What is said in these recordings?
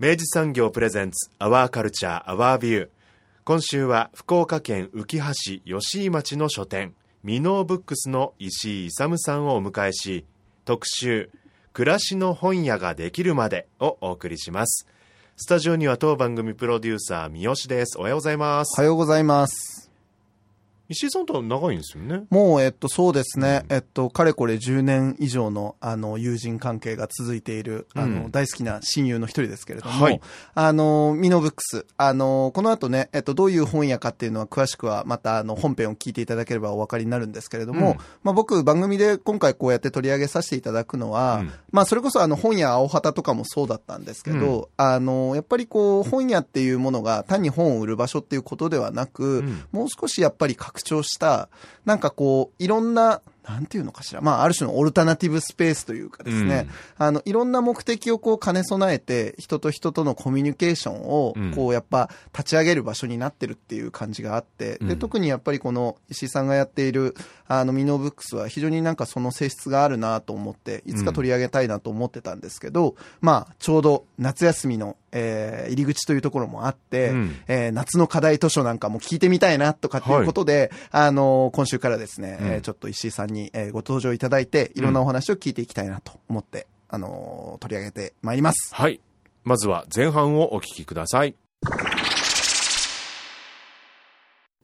明治産業プレゼンツアワーカルチャーアワービュー今週は福岡県浮橋吉井町の書店ミノーブックスの石井勇さんをお迎えし特集暮らしの本屋ができるまでをお送りします。スタジオには当番組プロデューサー三好です。おはようございます。おはようございます。石井さんとは長いんですよね。もう、えっと、そうですね。えっと、かれこれ10年以上の、あの、友人関係が続いている、あの、うん。大好きな親友の一人ですけれども、はい。あの、ミノブックス、あの、この後ね、えっと、どういう本屋かっていうのは詳しくは、また、あの、本編を聞いていただければお分かりになるんですけれども、うん。まあ、僕、番組で今回こうやって取り上げさせていただくのは、うん。まあ、それこそあの、本屋青旗とかもそうだったんですけど、あの、やっぱりこう、本屋っていうものが単に本を売る場所っていうことではなく、うん。もう少しやっぱり拡張した、なんかこう、いろんな、なんていうのかしら。まあ、ある種のオルタナティブスペースというかですね、あの、いろんな目的をこう兼ね備えて、人と人とのコミュニケーションをうん、こう、やっぱ立ち上げる場所になってるっていう感じがあって、で、うん。特にやっぱりこの石井さんがやっている、あの、ミノーブックスは非常になんかその性質があるなと思って、いつか取り上げたいなと思ってたんですけど、まあ、ちょうど夏休みの、えー入り口というところもあって、うん。えー夏の課題図書なんかも聞いてみたいなとかっていうことで、あのー今週からですね、うん。えーちょっと石井さんに、えーご登場いただいて、いろんなお話を聞いていきたいなと思って、あのー取り上げてまいります。はい。まずは前半をお聞きください。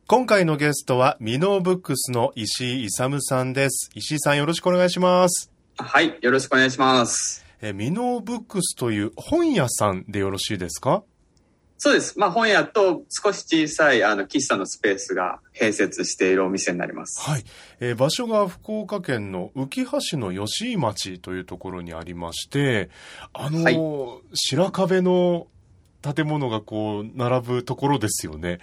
今回のゲストは、ミノーブックスの石井勇さんです。石井さんよろしくお願いします。はい、よろしくお願いします。え、ミノーブックスという本屋さんでよろしいですか？そうです。まあ本屋と少し小さいあの喫茶のスペースが併設しているお店になります。はい。えー場所が福岡県の浮橋の吉井町というところにありまして、あのー白壁の建物がこう、並ぶところですよね。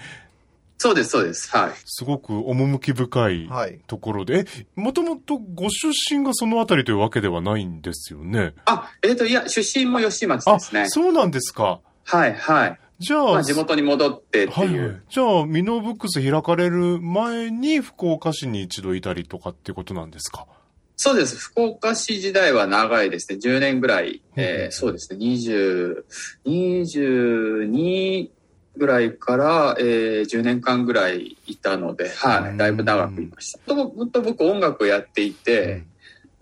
そうです、そうです。はい。すごく趣深いはい。ところで、え、もともとご出身がそのあたりというわけではないんですよね。あ、えっ、と、いや、出身も吉井町あ、ですね。そうなんですか。はい、はい。じゃあ、まあ地元に戻ってってはいいう。はい。じゃあ、ミノーブックス開かれる前に福岡市に一度いたりとかってことなんですか？そうです。福岡市時代は長いですね。10年ぐらい。えーそうですね。20、22ぐらいから、えー10年間ぐらいいたので、はい。だいぶ長くいました。もともと僕音楽をやっていて、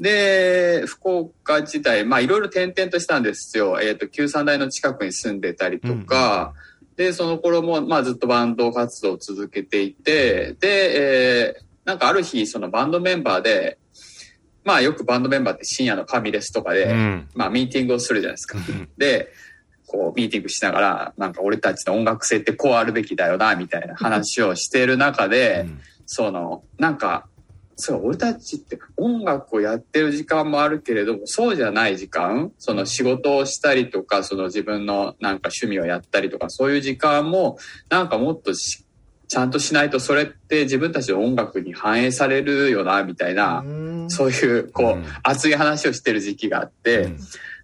で、福岡時代、まあいろいろ転々としたんですよ。えっ、と、旧三大の近くに住んでたりとか、で、その頃も、まあずっとバンド活動を続けていて、で、えーなんかある日、そのバンドメンバーで、まあよくバンドメンバーって深夜のファミレスとかで、うん。まあミーティングをするじゃないですか。で、こうミーティングしながら、なんか俺たちの音楽性ってこうあるべきだよな、みたいな話をしている中で、その、なんか、そう、俺たちって音楽をやってる時間もあるけれども、そうじゃない時間、その仕事をしたりとか、その自分のなんか趣味をやったりとか、そういう時間も、なんかもっとしちゃんとしないと、それって自分たちの音楽に反映されるよな、みたいな、そういう、こう、うん。熱い話をしてる時期があって、うん。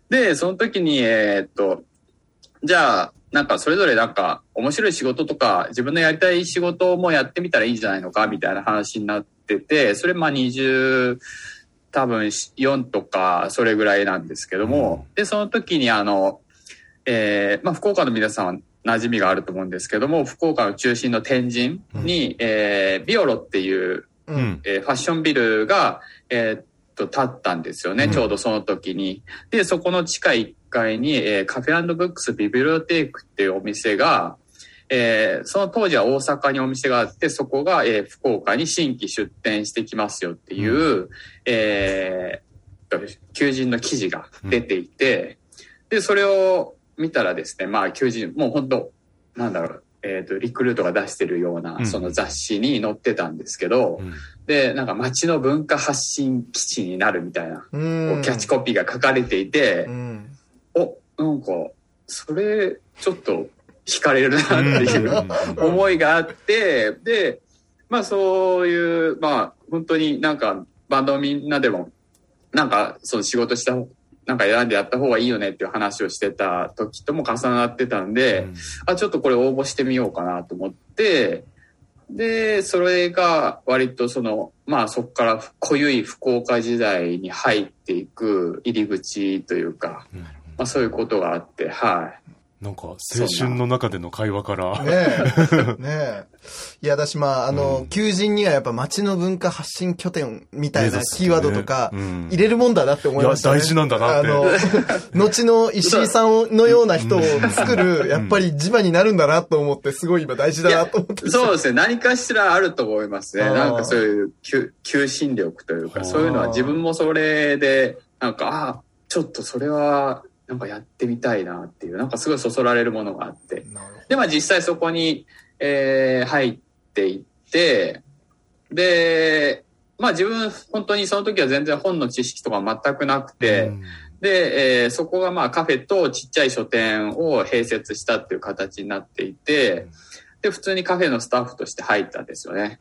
で、その時に、えーっと、じゃあ、なんかそれぞれなんか面白い仕事とか自分のやりたい仕事もやってみたらいいんじゃないのかみたいな話になってて、それまあ20、多分4とかそれぐらいなんですけども、で、その時にあの、えーまあ福岡の皆さんは馴染みがあると思うんですけども、福岡の中心の天神に、えービオロっていううん。えーファッションビルが、えーっと、建ったんですよね、うんちょうどその時に。で、そこの地下1階に、えーカフェブックスビブリオテークっていうお店が、えーその当時は大阪にお店があって、そこが、えー福岡に新規出店してきますよっていう、えー求人の記事が出ていて、で、それを見たらですね、まあ、求人、もう本当なんだろう、えっ、と、リクルートが出してるよううなん。その雑誌に載ってたんですけど、うん。で、なんか街の文化発信基地になるみたいな、うこんうキャッチコピーが書かれていてう、ん。お、なんか、それ、ちょっと惹かれるなっていううん思いがあって、で、まあそういう、まあ本当になんかバンドみんなでも、なんかその仕事した、なんか選んでやった方がいいよねっていう話をしてた時とも重なってたんで、あ、ちょっとこれ応募してみようかなと思って、で、それが割とその、まあそこから濃ゆい福岡時代に入っていく入り口というか、うんまあそういうことがあって、はい。なんか、青春の中での会話から、ねえ。ねえ。いや、だし、まあ、あの、うん求人にはやっぱ街の文化発信拠点みたいなキーワードとかうん入れるもんだなって思いました、ね。いや大事なんだなってあの、後の石井さんのような人を 作る、やっぱり地場になるんだなと思って、すごい今大事だなと思って。そうですね。何かしらあると思いますね。なんかそういう求求心力というか、そういうのは自分もそれで、なんか、ああ、ちょっとそれは、なんかやってみたいなっていう、なんかすごいそそられるものがあって。で、まあ実際そこに、えー入っていって、で、まあ自分、本当にその時は全然本の知識とか全くなくて、うん。で、えーそこがまあカフェとちっちゃい書店を併設したっていう形になっていて、で、普通にカフェのスタッフとして入ったんですよね。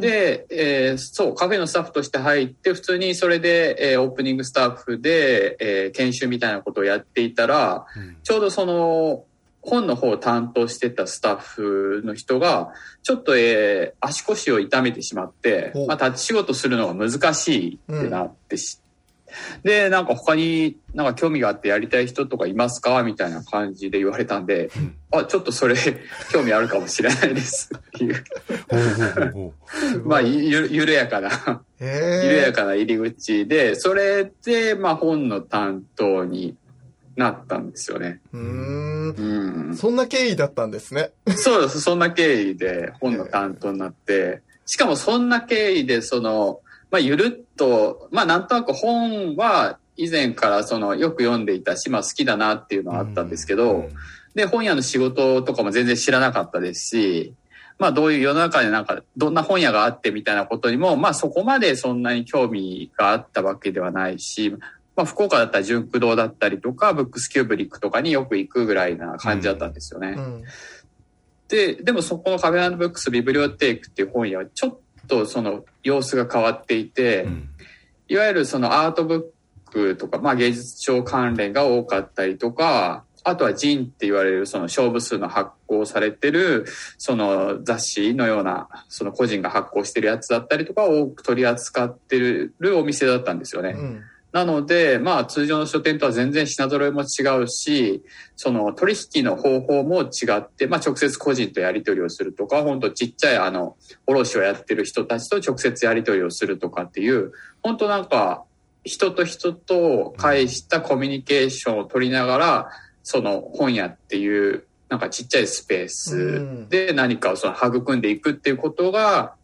で、えーそう、カフェのスタッフとして入って、普通にそれで、えーオープニングスタッフで、えー研修みたいなことをやっていたら、うん。ちょうどその、本の方を担当してたスタッフの人が、ちょっと、えー足腰を痛めてしまってまあ、立ち仕事するのが難しいってなってし、で、なんか他になんか興味があってやりたい人とかいますか？みたいな感じで言われたんで、うんあ、ちょっとそれ 興味あるかもしれないですっていう、まあ、ゆ緩やかな、へ緩やえ。かな入り口で、それで、まあ本の担当になったんですよね。うん。そんな経緯だったんですね。そうです。そんな経緯で本の担当になって、しかもそんな経緯で、その、まあ、ゆるっと、まあ、なんとなく本は以前からその、よく読んでいたし、まあ、好きだなっていうのはあったんですけど、で、本屋の仕事とかも全然知らなかったですし、まあ、どういう世の中でなんか、どんな本屋があってみたいなことにも、まあ、そこまでそんなに興味があったわけではないし、まあ、福岡だったら純駆堂だったりとか、ブックスキューブリックとかによく行くぐらいな感じだったんですよね。うん。で、でもそこのカフェブックスビブリオテークっていう本屋はちょっとその様子が変わっていて、うんいわゆるそのアートブックとか、まあ芸術賞関連が多かったりとか、あとはジンって言われるその勝負数の発行されてるその雑誌のようなその個人が発行してるやつだったりとかを多く取り扱ってるお店だったんですよね。うん。なので、まあ通常の書店とは全然品揃えも違うし、その取引の方法も違って、まあ直接個人とやり取りをするとか、本当ちっちゃいあの、卸をやってる人たちと直接やり取りをするとかっていう、本当なんか人と人と介したコミュニケーションを取りながら、その本屋っていうなんかちっちゃいスペースで何かをその育んでいくっていうことが、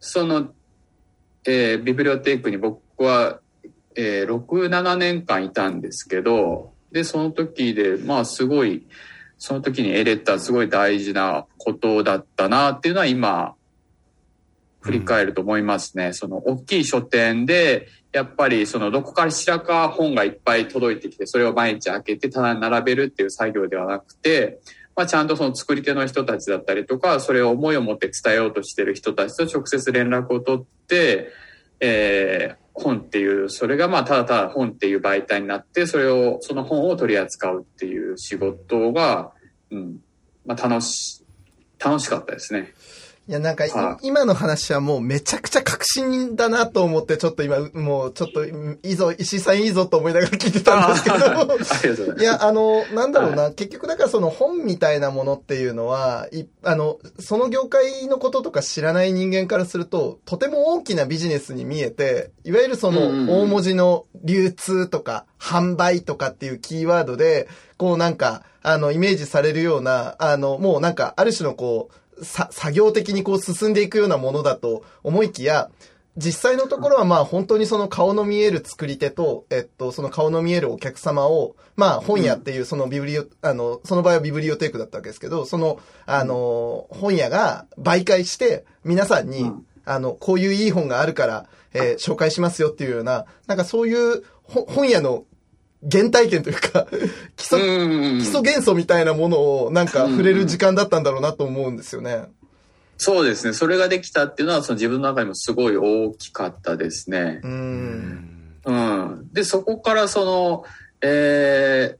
その、えービブリオテークに僕はえー、6、7年間いたんですけど、で、その時で、まあすごい、その時に得れたすごい大事なことだったなっていうのは今、振り返ると思いますね。その大きい書店で、やっぱりそのどこからしらか本がいっぱい届いてきて、それを毎日開けて棚に並べるっていう作業ではなくて、まあちゃんとその作り手の人たちだったりとか、それを思いを持って伝えようとしてる人たちと直接連絡を取って、えー本っていう、それがまあただただ本っていう媒体になって、それを、その本を取り扱うっていう仕事が、うん、まあ楽し、楽しかったですね。いや、なんか、は今の話はもうめちゃくちゃ確信だなと思って、ちょっと今、もうちょっと、いいぞ、石井さんいいぞと思いながら聞いてたんですけど。いや、あの、なんだろうな、結局だからその本みたいなものっていうのは、いあの、その業界のこととか知らない人間からすると、とても大きなビジネスに見えて、いわゆるその大文字の流通とか販売とかっていうキーワードで、こうなんか、あの、イメージされるような、あの、もうなんか、ある種のこう、さ、作業的にこう進んでいくようなものだと思いきや、実際のところはまあ本当にその顔の見える作り手と、えっと、その顔の見えるお客様を、まあ本屋っていうそのビブリオ、あの、その場合はビブリオテークだったわけですけど、その、あの、本屋が媒介して皆さんに、うん。あの、こういういい本があるから、えー紹介しますよっていうような、なんかそういうほ本屋の原体験というか、基礎、うん基礎元素みたいなものをなんか触れる時間だったんだろうなと思うんですよね。そうですね。それができたっていうのは、その自分の中にもすごい大きかったですね。う。うんうん。で、そこからその、えーっ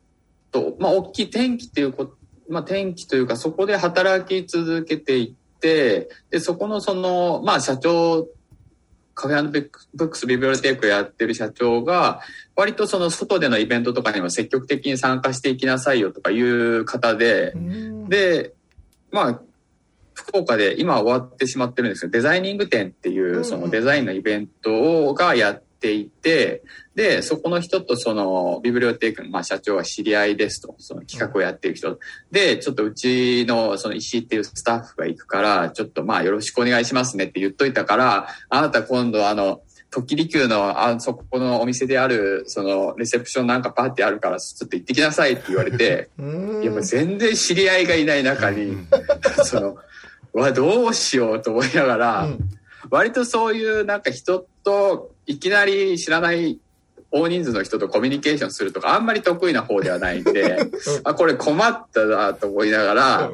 と、まあ、大きい転機っていうこと、まあ、転機というか、そこで働き続けていって、で、そこのその、まあ、社長、カフェブックブックスビブリオテークやってる社長が、割とその外でのイベントとかにも積極的に参加していきなさいよとかいう方で、で、まあ、福岡で今終わってしまってるんですけど、デザイニング展っていうそのデザインのイベントがやっていて、で、そこの人とそのビブリオテークのまあ社長は知り合いですと、その企画をやっている人。で、ちょっとうちのその石井っていうスタッフが行くから、ちょっとまあよろしくお願いしますねって言っといたから、あなた今度あの、特利休のあそこのお店である、そのレセプションなんかパーティーあるから、ちょっと行ってきなさいって言われて、うん。いや、もう全然知り合いがいない中に、その、うわ、どうしようと思いながら、うん割とそういうなんか人といきなり知らない大人数の人とコミュニケーションするとかあんまり得意な方ではないんで、あ、これ困ったなと思いながら、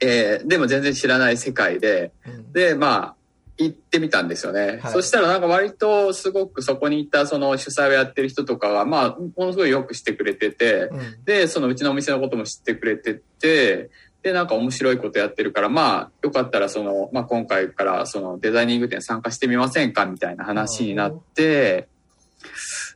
えーでも全然知らない世界で、うん。で、まあ、行ってみたんですよね。はい。そしたらなんか割とすごくそこに行ったその主催をやってる人とかが、まあ、ものすごいよくしてくれてて、うん。で、そのうちのお店のことも知ってくれてて、で、なんか面白いことやってるから、まあ、よかったらその、まあ今回からそのデザイニング展参加してみませんかみたいな話になって、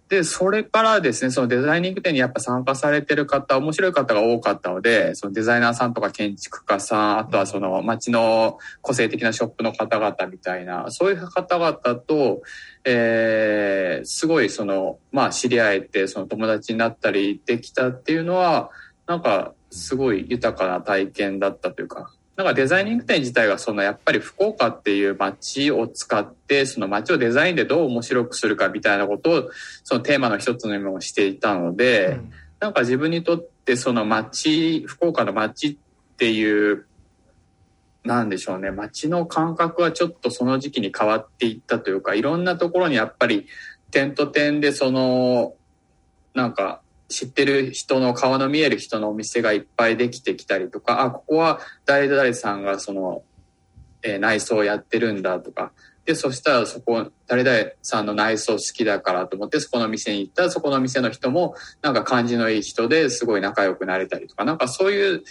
で、それからですね、そのデザイニング展にやっぱ参加されてる方、面白い方が多かったので、そのデザイナーさんとか建築家さん、あとはその街の個性的なショップの方々みたいな、そういう方々と、えー、すごいその、まあ知り合えて、その友達になったりできたっていうのは、なんかすごい豊かな体験だったというか、なんかデザイニング展自体がそのやっぱり福岡っていう街を使って、その街をデザインでどう面白くするかみたいなことを、そのテーマの一つにもしていたので、なんか自分にとってその街、福岡の街っていう、なんでしょうね、街の感覚はちょっとその時期に変わっていったというか、いろんなところにやっぱり点と点でその、なんか知ってる人の顔の見える人のお店がいっぱいできてきたりとか、あ、ここは誰々さんがその、えー内装をやってるんだとか、で、そしたらそこ、誰々さんの内装好きだからと思って、そこの店に行ったら、そこの店の人も、なんか感じのいい人ですごい仲良くなれたりとか、なんかそういう、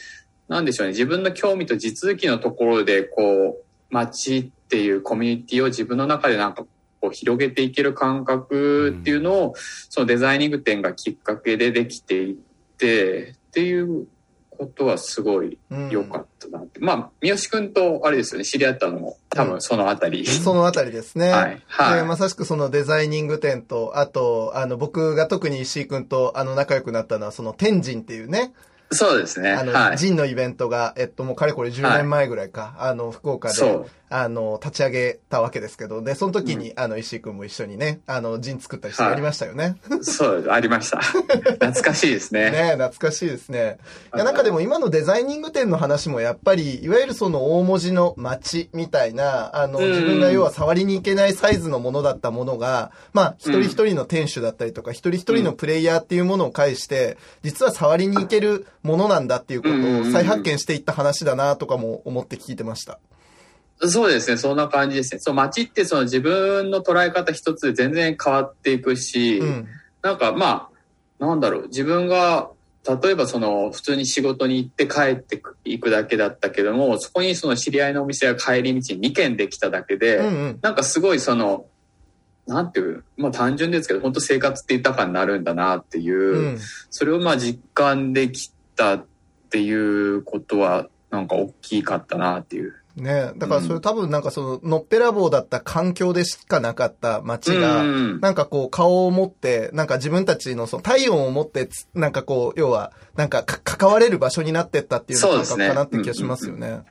なんでしょうね、自分の興味と地続きのところで、こう、街っていうコミュニティを自分の中でなんかこう広げていける感覚っていうのを、そのデザイニング展がきっかけでできていって、っていうことはすごい良かったなって。まあ、三好くんとあれですよね、知り合ったのも多分そのあたり。そのあたりですね。はい。はい。で、まさしくそのデザイニング展と、あと、あの、僕が特に石井くんと、あの、仲良くなったのは、その天神っていうね、そうですね。あの、はい。ジンのイベントが、えっと、もうかれこれ10年前ぐらいか、あの、福岡で。そう、あの、立ち上げたわけですけど、で、その時に、あの、石井くんも一緒にね、あの、ジン作ったりしてやりましたよね。そう、ありました。懐かしいですね。ね懐かしいですね。いや、なんかでも今のデザイニング展の話もやっぱり、いわゆるその大文字の街みたいな、あの、うん自分が要は触りに行けないサイズのものだったものが、まあ、一人一人の店主だったりとか、一人一人のプレイヤーっていうものを介して、実は触りに行けるものなんだっていうことを再発見していった話だなとかも思って聞いてました。そうですね、そんな感じですね。そう、街ってその自分の捉え方一つで全然変わっていくし、うん。なんかまあ、なんだろう、自分が例えばその普通に仕事に行って帰っていくだけだったけどもそこにその知り合いのお店が帰り道に2軒できただけで、うんうんなんかすごいそのなんていうまあ単純ですけど本当生活って豊かになるんだなっていう、うんそれをまあ実感できたっていうことはなんか大きかったなっていう。ね。だからそれ多分なんかその、のっぺらぼうだった環境でしかなかった街が、うんなんかこう顔を持って、なんか自分たちのその体温を持ってつ、なんかこう、要は、なんかか関われる場所になってったっていうような感覚かなって気がしますよね。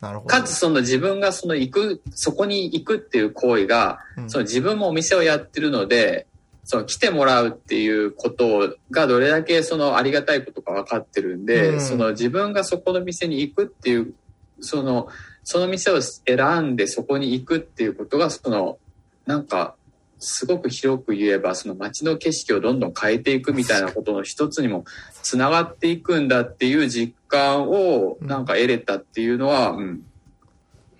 なるほど。かつその自分がその行く、そこに行くっていう行為が、うん。その自分もお店をやってるので、その来てもらうっていうことがどれだけそのありがたいことか分かってるんで、うん。その自分がそこの店に行くっていう、その、その店を選んでそこに行くっていうことが、その、なんか、すごく広く言えば、その街の景色をどんどん変えていくみたいなことの一つにもつながっていくんだっていう実感をなんか得れたっていうのは、うん、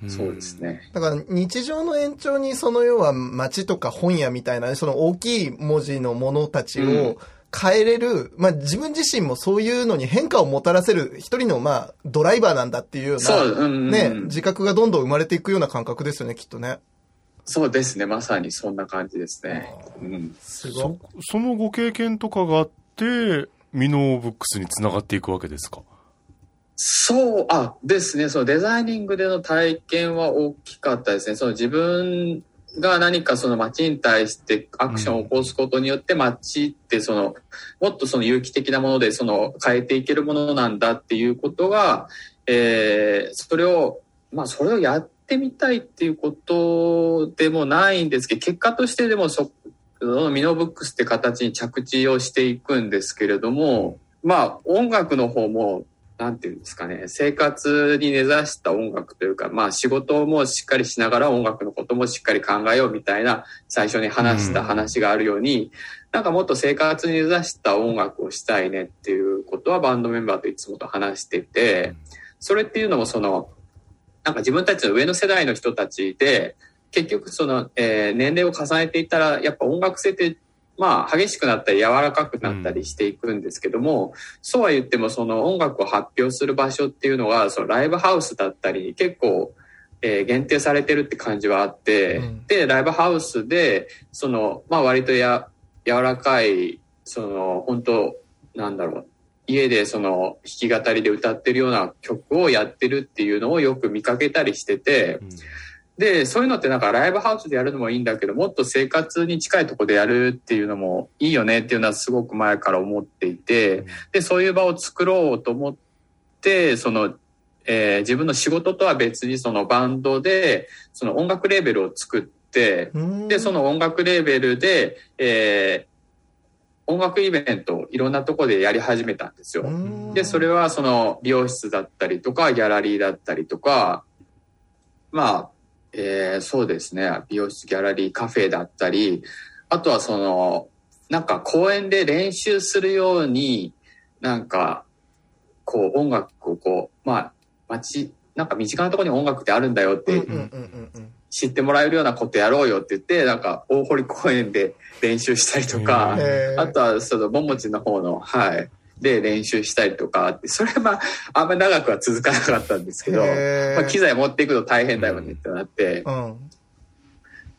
そうですね。だから日常の延長にその要は街とか本屋みたいなその大きい文字のものたちを変えれる、まあ自分自身もそういうのに変化をもたらせる一人のまあドライバーなんだっていうようそう、なうんうん、ね、自覚がどんどん生まれていくような感覚ですよね、きっとね。そうですね。まさにそんな感じですね。うん。すごいそ。そのご経験とかがあってミノーブックスにつながっていくわけですか？そう、あ、ですね。そのデザイニングでの体験は大きかったですね。その自分が何かその街に対してアクションを起こすことによって街ってその、もっとその有機的なものでその変えていけるものなんだっていうことが、えー、それを、まあそれをやってみたいっていうことでもないんですけど、結果としてでもそ、そのミノブックスって形に着地をしていくんですけれども、まあ音楽の方もなんていうんですかね、生活に根ざした音楽というか、まあ仕事もしっかりしながら音楽のこともしっかり考えようみたいな最初に話した話があるように、なんかもっと生活に根ざした音楽をしたいねっていうことはバンドメンバーといつもと話してて、それっていうのもその、なんか自分たちの上の世代の人たちで、結局その、えー年齢を重ねていったら、やっぱ音楽性ってまあ、激しくなったり柔らかくなったりしていくんですけども、そうは言ってもその音楽を発表する場所っていうのはそのライブハウスだったり結構、えー限定されてるって感じはあって、うん。でライブハウスでその、まあ、割とや柔らかいその本当なんだろう家でその弾き語りで歌ってるような曲をやってるっていうのをよく見かけたりしてて、で、そういうのってなんかライブハウスでやるのもいいんだけど、もっと生活に近いところでやるっていうのもいいよねっていうのはすごく前から思っていて、で、そういう場を作ろうと思って、その、えー自分の仕事とは別にそのバンドで、その音楽レーベルを作って、で、その音楽レーベルで、えー音楽イベントをいろんなところでやり始めたんですよ。で、それはその美容室だったりとか、ギャラリーだったりとか、まあ、えーそうですね、美容室、ギャラリー、カフェだったり、あとはその、なんか公園で練習するように、なんか、こう音楽をこう、まあ、街、なんか身近なところに音楽ってあるんだよって知ってもらえるようなことやろうよって言って、なんか大堀公園で練習したりとか、あとはそのももちの方の、はい、で練習したりとかって、それはまあ、あんまり長くは続かなかったんですけど、まあ、機材持っていくと大変だよねってなって、うん。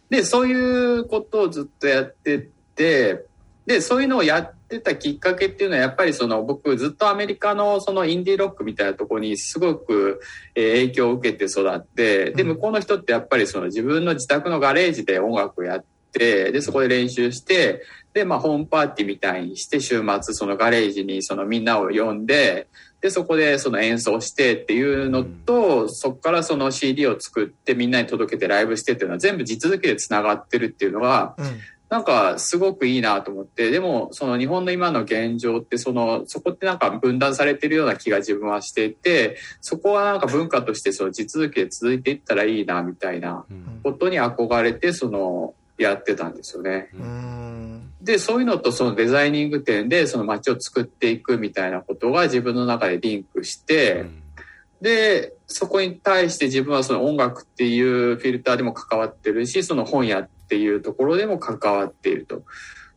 で、そういうことをずっとやってて、で、そういうのをやってたきっかけっていうのは、やっぱりその僕ずっとアメリカのそのインディーロックみたいなところにすごくえー影響を受けて育って、で、うん。向こうの人ってやっぱりその自分の自宅のガレージで音楽をやって、で、そこで練習して、で、まあ、ホームパーティーみたいにして、週末そのガレージにそのみんなを呼んで、で、そこでその演奏してっていうのと、そこからその CD を作ってみんなに届けてライブしてっていうのは全部地続きで繋がってるっていうのが、うん。なんかすごくいいなと思って、でもその日本の今の現状ってその、そこってなんか分断されてるような気が自分はしていて、そこはなんか文化としてその地続きで続いていったらいいなみたいなことに憧れて、その、やってたんですよね。うんで、そういうのとそのデザイニング展でその街を作っていくみたいなことが自分の中でリンクして、で、そこに対して自分はその音楽っていうフィルターでも関わってるし、その本屋っていうところでも関わっていると。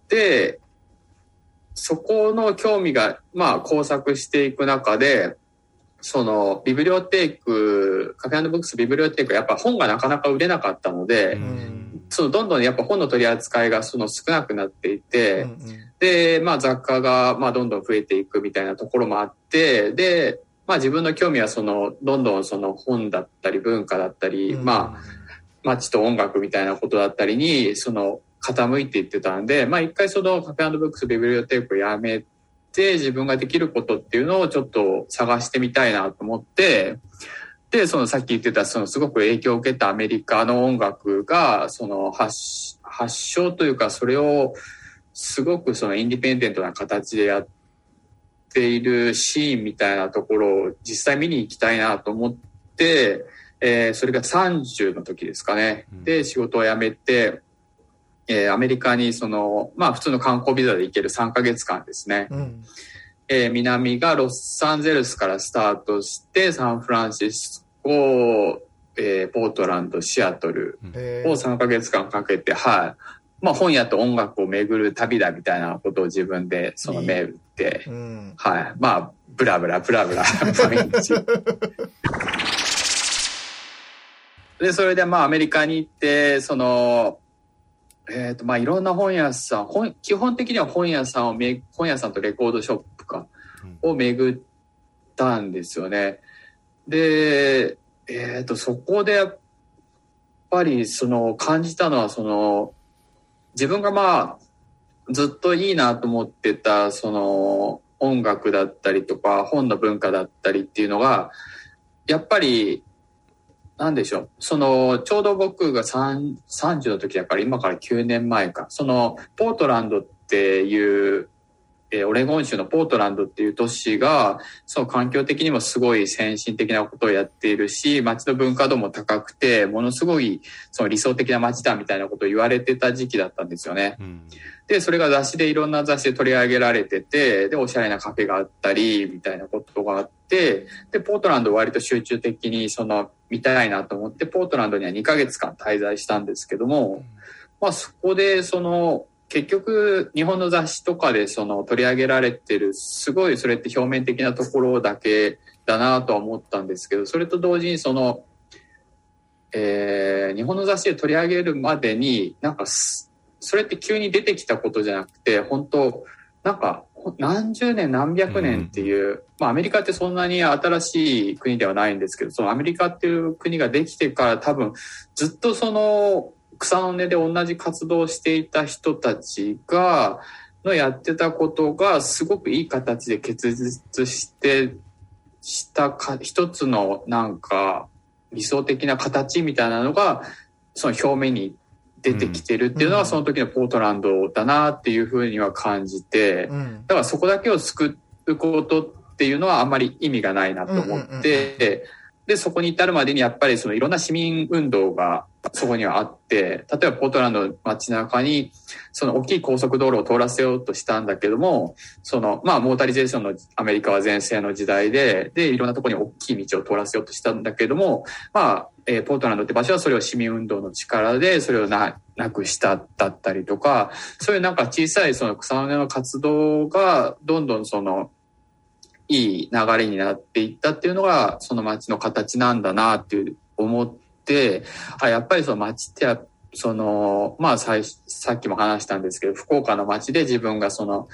で、そこの興味が、まあ、交錯していく中で、その、ビブリオテーク、カフェブックスビブリオテーク、やっぱ本がなかなか売れなかったので、うんその、どんどんやっぱ本の取り扱いがその少なくなっていて、うん。で、まあ雑貨が、まあどんどん増えていくみたいなところもあって、で、まあ自分の興味はその、どんどんその本だったり文化だったり、うん。まあ街と音楽みたいなことだったりに、その、傾いていってたんで、まあ一回そのカフェブックスビブリオテークをやめて、自分ができることっていうのをちょっと探してみたいなと思って、で、そのさっき言ってた、そのすごく影響を受けたアメリカの音楽が、その発発祥というか、それをすごくそのインディペンデントな形でやっているシーンみたいなところを実際見に行きたいなと思って、えーそれが30の時ですかね。うんで、仕事を辞めて、えーアメリカにその、まあ普通の観光ビザで行ける3ヶ月間ですね。うんえー南がロサンゼルスからスタートして、サンフランシスコ、えーポートランド、シアトルをえー3ヶ月間かけて、はい。まあ本屋と音楽を巡る旅だみたいなことを自分でその銘打って、うんはい。まあ、ブラブラ、ブラブラ、毎日。で、それでまあアメリカに行って、その、えっ、と、まあいろんな本屋さん、本基本的には本屋さんをめ、本屋さんとレコードショップか、を巡ったんですよね。で、えっ、と、そこでやっぱりその感じたのは、その、自分がまあ、ずっといいなと思ってた、その、音楽だったりとか、本の文化だったりっていうのが、やっぱり、なんでしょう。その、ちょうど僕が3 30の時だから、今から9年前か。その、ポートランドっていう、えーオレゴン州のポートランドっていう都市が、そう、環境的にもすごい先進的なことをやっているし、街の文化度も高くて、ものすごい、その理想的な街だみたいなことを言われてた時期だったんですよね。うんで、それが雑誌でいろんな雑誌で取り上げられてて、で、おしゃれなカフェがあったり、みたいなことがあって、で、ポートランドを割と集中的に、その、見たいなと思って、ポートランドには2ヶ月間滞在したんですけども、まあそこで、その、結局、日本の雑誌とかでその取り上げられてる、すごいそれって表面的なところだけだなとは思ったんですけど、それと同時にその、えー日本の雑誌で取り上げるまでに、なんかす、それって急に出てきたことじゃなくて、本当なんか、何十年何百年っていう、まあアメリカってそんなに新しい国ではないんですけど、そのアメリカっていう国ができてから多分ずっとその草の根で同じ活動をしていた人たちが、のやってたことがすごくいい形で結実して、したか、一つのなんか理想的な形みたいなのが、その表面に出てきてるっていうのは、うん。その時のポートランドだなっていうふうには感じて、うん。だからそこだけを救うことっていうのはあんまり意味がないなと思って、で、そこに至るまでにやっぱりそのいろんな市民運動がそこにはあって、例えばポートランドの街中にその大きい高速道路を通らせようとしたんだけども、その、まあ、モータリゼーションのアメリカは全盛の時代で、で、いろんなところに大きい道を通らせようとしたんだけども、まあ、えーポートランドって場所はそれを市民運動の力で、それをな、なくしただったりとか、そういうなんか小さいその草の根の活動が、どんどんその、いい流れになっていったっていうのが、その街の形なんだなっていう思って、あやっぱりその街ってや、その、まあ最初さっきも話したんですけど、福岡の街で自分がその、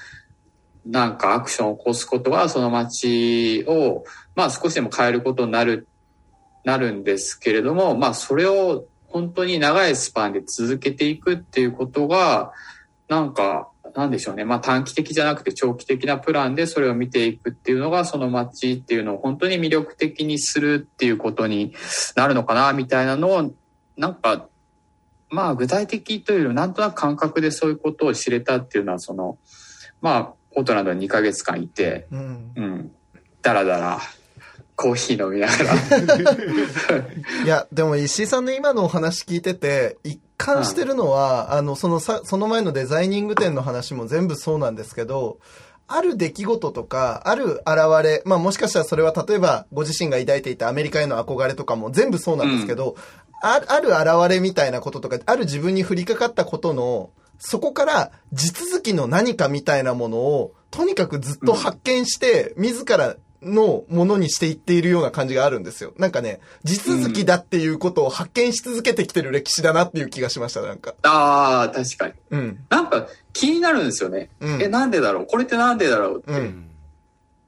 なんかアクションを起こすことは、その街を、まあ少しでも変えることになる、なるんですけれども、まあそれを本当に長いスパンで続けていくっていうことが、なんか、なんでしょうね。まあ短期的じゃなくて長期的なプランでそれを見ていくっていうのが、その街っていうのを本当に魅力的にするっていうことになるのかな、みたいなのを、なんか、まあ具体的というよりなんとなく感覚でそういうことを知れたっていうのは、その、まあ、ポートランドに2ヶ月間いて、うんうん、だらだら、コーヒー飲みながら、いや、でも石井さんの今のお話聞いてて、一貫してるのは、あの、そのさ、その前のデザイニング店の話も全部そうなんですけど、ある出来事とか、ある現れ、まあもしかしたらそれは例えばご自身が抱いていたアメリカへの憧れとかも全部そうなんですけど、あある現れみたいなこととか、ある自分に降りかかったことの、そこから地続きの何かみたいなものを、とにかくずっと発見して、自らのものにしていっているような感じがあるんですよ。なんかね、地続きだっていうことを発見し続けてきてる歴史だなっていう気がしました、なんか。ああ、確かに。うん。なんか気になるんですよね。うんえ、なんでだろう？これってなんでだろうって。うん。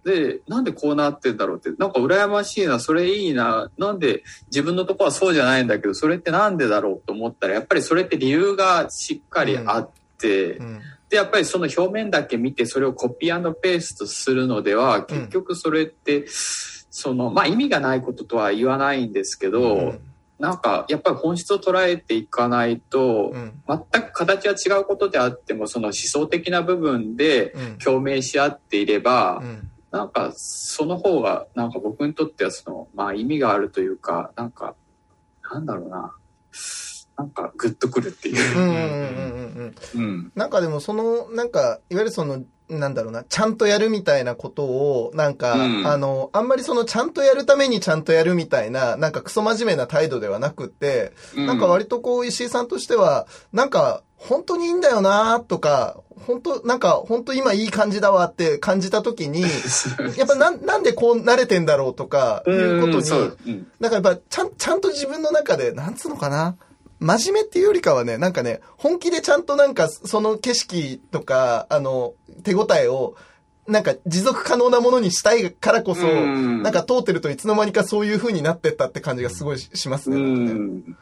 で、なんでこうなってんだろうって。なんか羨ましいな、それいいな。なんで自分のとこはそうじゃないんだけど、それってなんでだろうと思ったら、やっぱりそれって理由がしっかりあって、うん。で、やっぱりその表面だけ見てそれをコピーペーストするのでは、結局それって、その、まあ意味がないこととは言わないんですけど、うんなんかやっぱり本質を捉えていかないと、うん。全く形は違うことであっても、その思想的な部分でうん。共鳴し合っていれば、うん。なんかその方が、なんか僕にとってはその、まあ意味があるというか、なんか、なんだろうな。なんかグッとくるっていう。うんうんうんうんうん。うん。なんかでもその、なんか、いわゆるその、なんだろうな、ちゃんとやるみたいなことを、なんか、うんあの、あんまりその、ちゃんとやるためにちゃんとやるみたいな、なんかクソ真面目な態度ではなくって、なんか割とこう、石井さんとしては、なんか、本当にいいんだよなとか、本当、なんか、本当今いい感じだわって感じたときに、やっぱなん、なんでこう慣れてんだろうとか、いうことに。うん。なんかやっぱ、ちゃん、ちゃんと自分の中で、なんつうのかな。真面目っていうよりかはね、なんかね、本気でちゃんとなんか、その景色とか、あの、手応えを、なんか持続可能なものにしたいからこそ、うん。なんか通ってるといつの間にかそういう風になってったって感じがすごいしますね。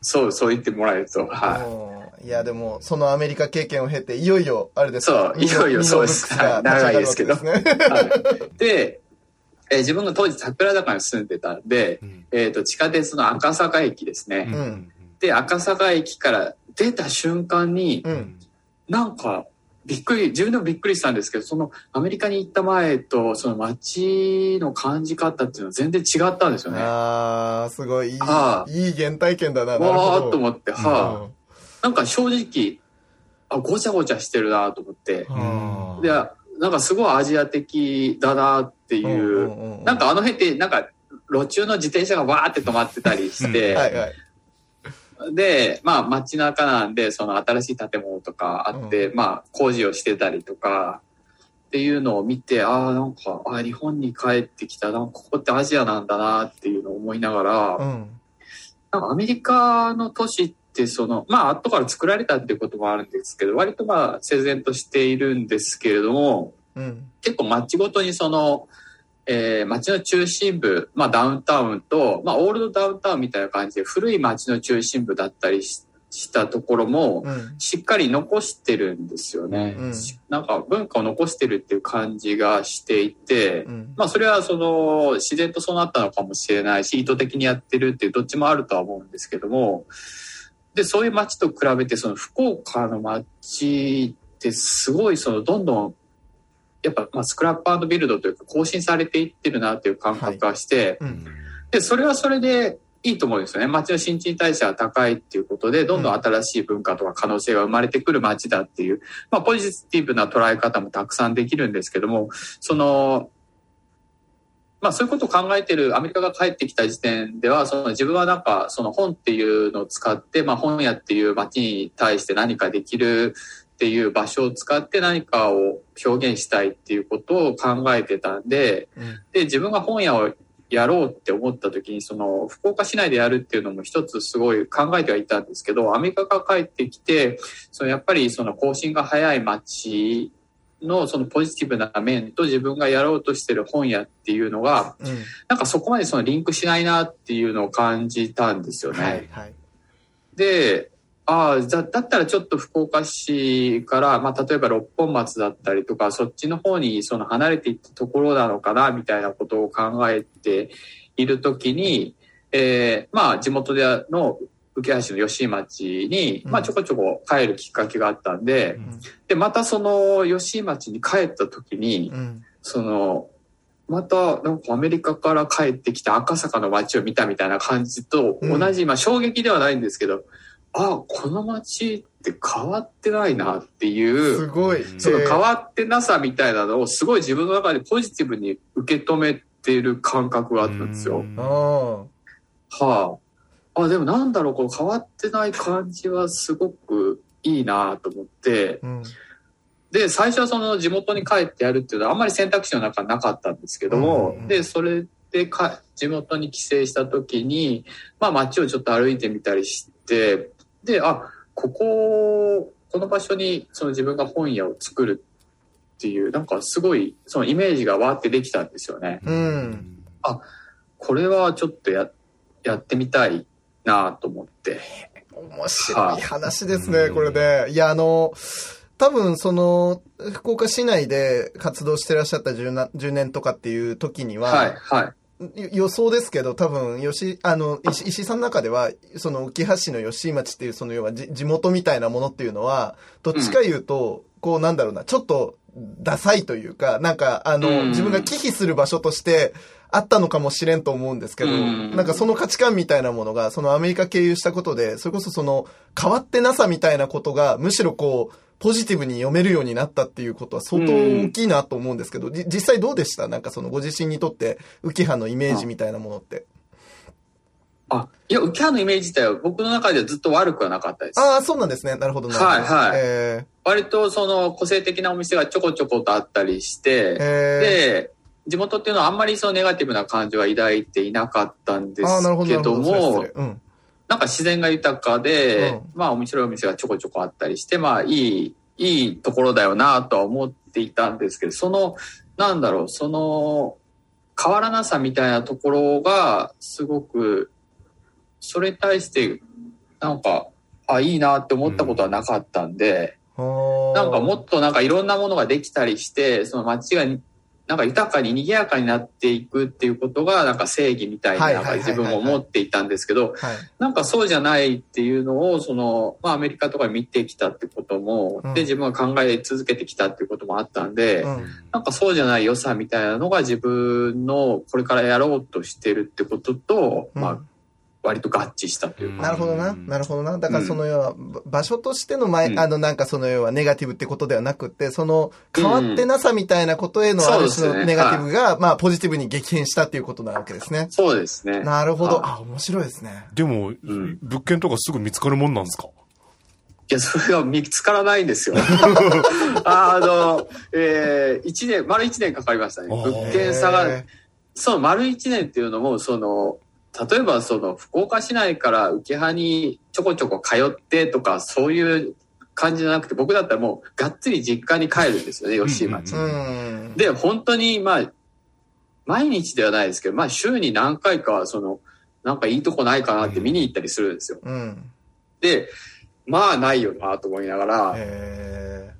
そう、そう言ってもらえると、はい。うん。いや、でも、そのアメリカ経験を経て、いよいよ、あれですそういよいよそうです。はい。長いですけど。ね。はい。で、えー自分が当時桜坂に住んでたんで、うん。えっ、と、地下鉄の赤坂駅ですね。んで、赤坂駅から出た瞬間に、うん。なんか、びっくり、自分でもびっくりしたんですけど、そのアメリカに行った前と、その街の感じ方っていうのは全然違ったんですよね。わあー、すごい、いい、あいい原体験だな。なるほど。ーっと思って、はあ、なんか正直、あ、ごちゃごちゃしてるなと思って。うんで、なんかすごいアジア的だなっていう、なんかあの辺って、なんか、路中の自転車がわーって止まってたりして、はいはい。で、まあ街中なんで、その新しい建物とかあって、まあ工事をしてたりとか、っていうのを見て、ああ、なんか、あー日本に帰ってきた、なんかここってアジアなんだなっていうのを思いながら、うん。なんかアメリカの都市ってその、まあ後から作られたっていうこともあるんですけど、割とまあ整然としているんですけれども、うん。結構街ごとにその、えー街の中心部、まあダウンタウンと、まあオールドダウンタウンみたいな感じで古い街の中心部だったりししたところも、うん。しっかり残してるんですよね。うんなんか文化を残してるっていう感じがしていて、うん。まあそれはその自然とそうなったのかもしれないし、意図的にやってるっていうどっちもあるとは思うんですけども、で、そういう街と比べてその福岡の街ってすごいそのどんどんやっぱまあスクラップビルドというか更新されていってるなっていう感覚がして、うん。で、それはそれでいいと思うんですよね。街の新陳代謝が高いっていうことで、どんどん新しい文化とか可能性が生まれてくる街だっていう、まあ、ポジティブな捉え方もたくさんできるんですけども、その、まあそういうことを考えてるアメリカが帰ってきた時点では、その自分はなんかその本っていうのを使って、まあ本屋っていう街に対して何かできるっていう場所を使って何かを表現したいっていうことを考えてたんで、うん。で、自分が本屋をやろうって思った時に、その、福岡市内でやるっていうのも一つすごい考えてはいたんですけど、アメリカから帰ってきて、そのやっぱりその更新が早い街のそのポジティブな面と自分がやろうとしてる本屋っていうのが、うん。なんかそこまでそのリンクしないなっていうのを感じたんですよね。はいはい。で、ああ、だだったらちょっと福岡市から、まあ、例えば六本松だったりとか、そっちの方にその離れていったところなのかな、みたいなことを考えているときに、えーまあ、地元での浮橋の吉井町に、まあ、ちょこちょこ帰るきっかけがあったんで、うん。で、またその吉井町に帰ったときに、うん。その、また、なんかアメリカから帰ってきた赤坂の街を見たみたいな感じと同じ、まあ衝撃ではないんですけど、あ、この街って変わってないなっていう、すごい。そのえー変わってなさみたいなのをすごい自分の中でポジティブに受け止めている感覚があったんですよ。あはあ。あ、でもなんだろう、この変わってない感じはすごくいいなと思って、うん。で、最初はその地元に帰ってやるっていうのはあんまり選択肢の中になかったんですけども、うんで、それでか地元に帰省した時に、まあ街をちょっと歩いてみたりして、で、あ、ここ、この場所にその自分が本屋を作るっていう、なんかすごいそのイメージがわーってできたんですよね。うん。これはちょっとや、やってみたいなと思って。面白い話ですね、これで。いや、あの、多分その、福岡市内で活動してらっしゃった10な10年とかっていう時には、はい、はい。よ予想ですけど、多分、吉、あの、石石井さんの中では、その、浮橋の吉井町っていう、その、要はじ地元みたいなものっていうのは、どっちか言うと、こう、なんだろうな、ちょっと、ダサいというか、なんか、あの、うん。自分が忌避する場所として、あったのかもしれんと思うんですけど、うん。なんかその価値観みたいなものが、そのアメリカ経由したことで、それこそその、変わってなさみたいなことが、むしろこう、ポジティブに読めるようになったっていうことは相当大きいなと思うんですけど、じ実際どうでした？なんかそのご自身にとって、浮葉のイメージみたいなものって。あ、いや、浮き葉のイメージ自体は僕の中ではずっと悪くはなかったです。ああ、そうなんですね。なるほど、なるほど。はいはいえ割とその個性的なお店がちょこちょことあったりしー、て、えで、地元っていうのはあんまりそのネガティブな感情は抱いていなかったんです。けどもそれ、失礼うん。なんか自然が豊かで、うん。まあ面白いお店がちょこちょこあったりして、まあいい、いいところだよなとは思っていたんですけど、その、なんだろう、その、変わらなさみたいなところが、すごく、それに対して、なんか、あ、いいなって思ったことはなかったんで、なんかもっとなんかいろんなものができたりして、その街がなんか豊かに賑やかになっていくっていうことがなんか正義みたいになんか自分も思っていたんですけど、はい。なんかそうじゃないっていうのを、その、まあアメリカとかで見てきたってことも、うんで自分が考え続けてきたっていうこともあったんで、うん。なんかそうじゃない良さみたいなのが自分のこれからやろうとしてるってことと、うんまあ割と合致したというか。なるほどな。なるほどな。だからその要は、ば場所としての前、うんあのなんかその要はネガティブってことではなくて、その変わってなさみたいなことへのある種のネガティブが、まあポジティブに激変したっていうことなわけですね。そうですね。なるほど。はあ、面白いですね。でも、ん物件とかすぐ見つかるもんなんですか？いや、それは見つからないんですよ。あの、えー、一年、丸一年かかりましたね。物件探へその丸一年っていうのも、その、例えばその、福岡市内から浮葉にちょこちょこ通ってとか、そういう感じじゃなくて、僕だったらもう、がっつり実家に帰るんですよね、吉井町ーうん。で、本当に、まあ、毎日ではないですけど、まあ、週に何回かは、その、なんかいいとこないかなって見に行ったりするんですよ。うん。で、まあ、ないよなと思いながら、え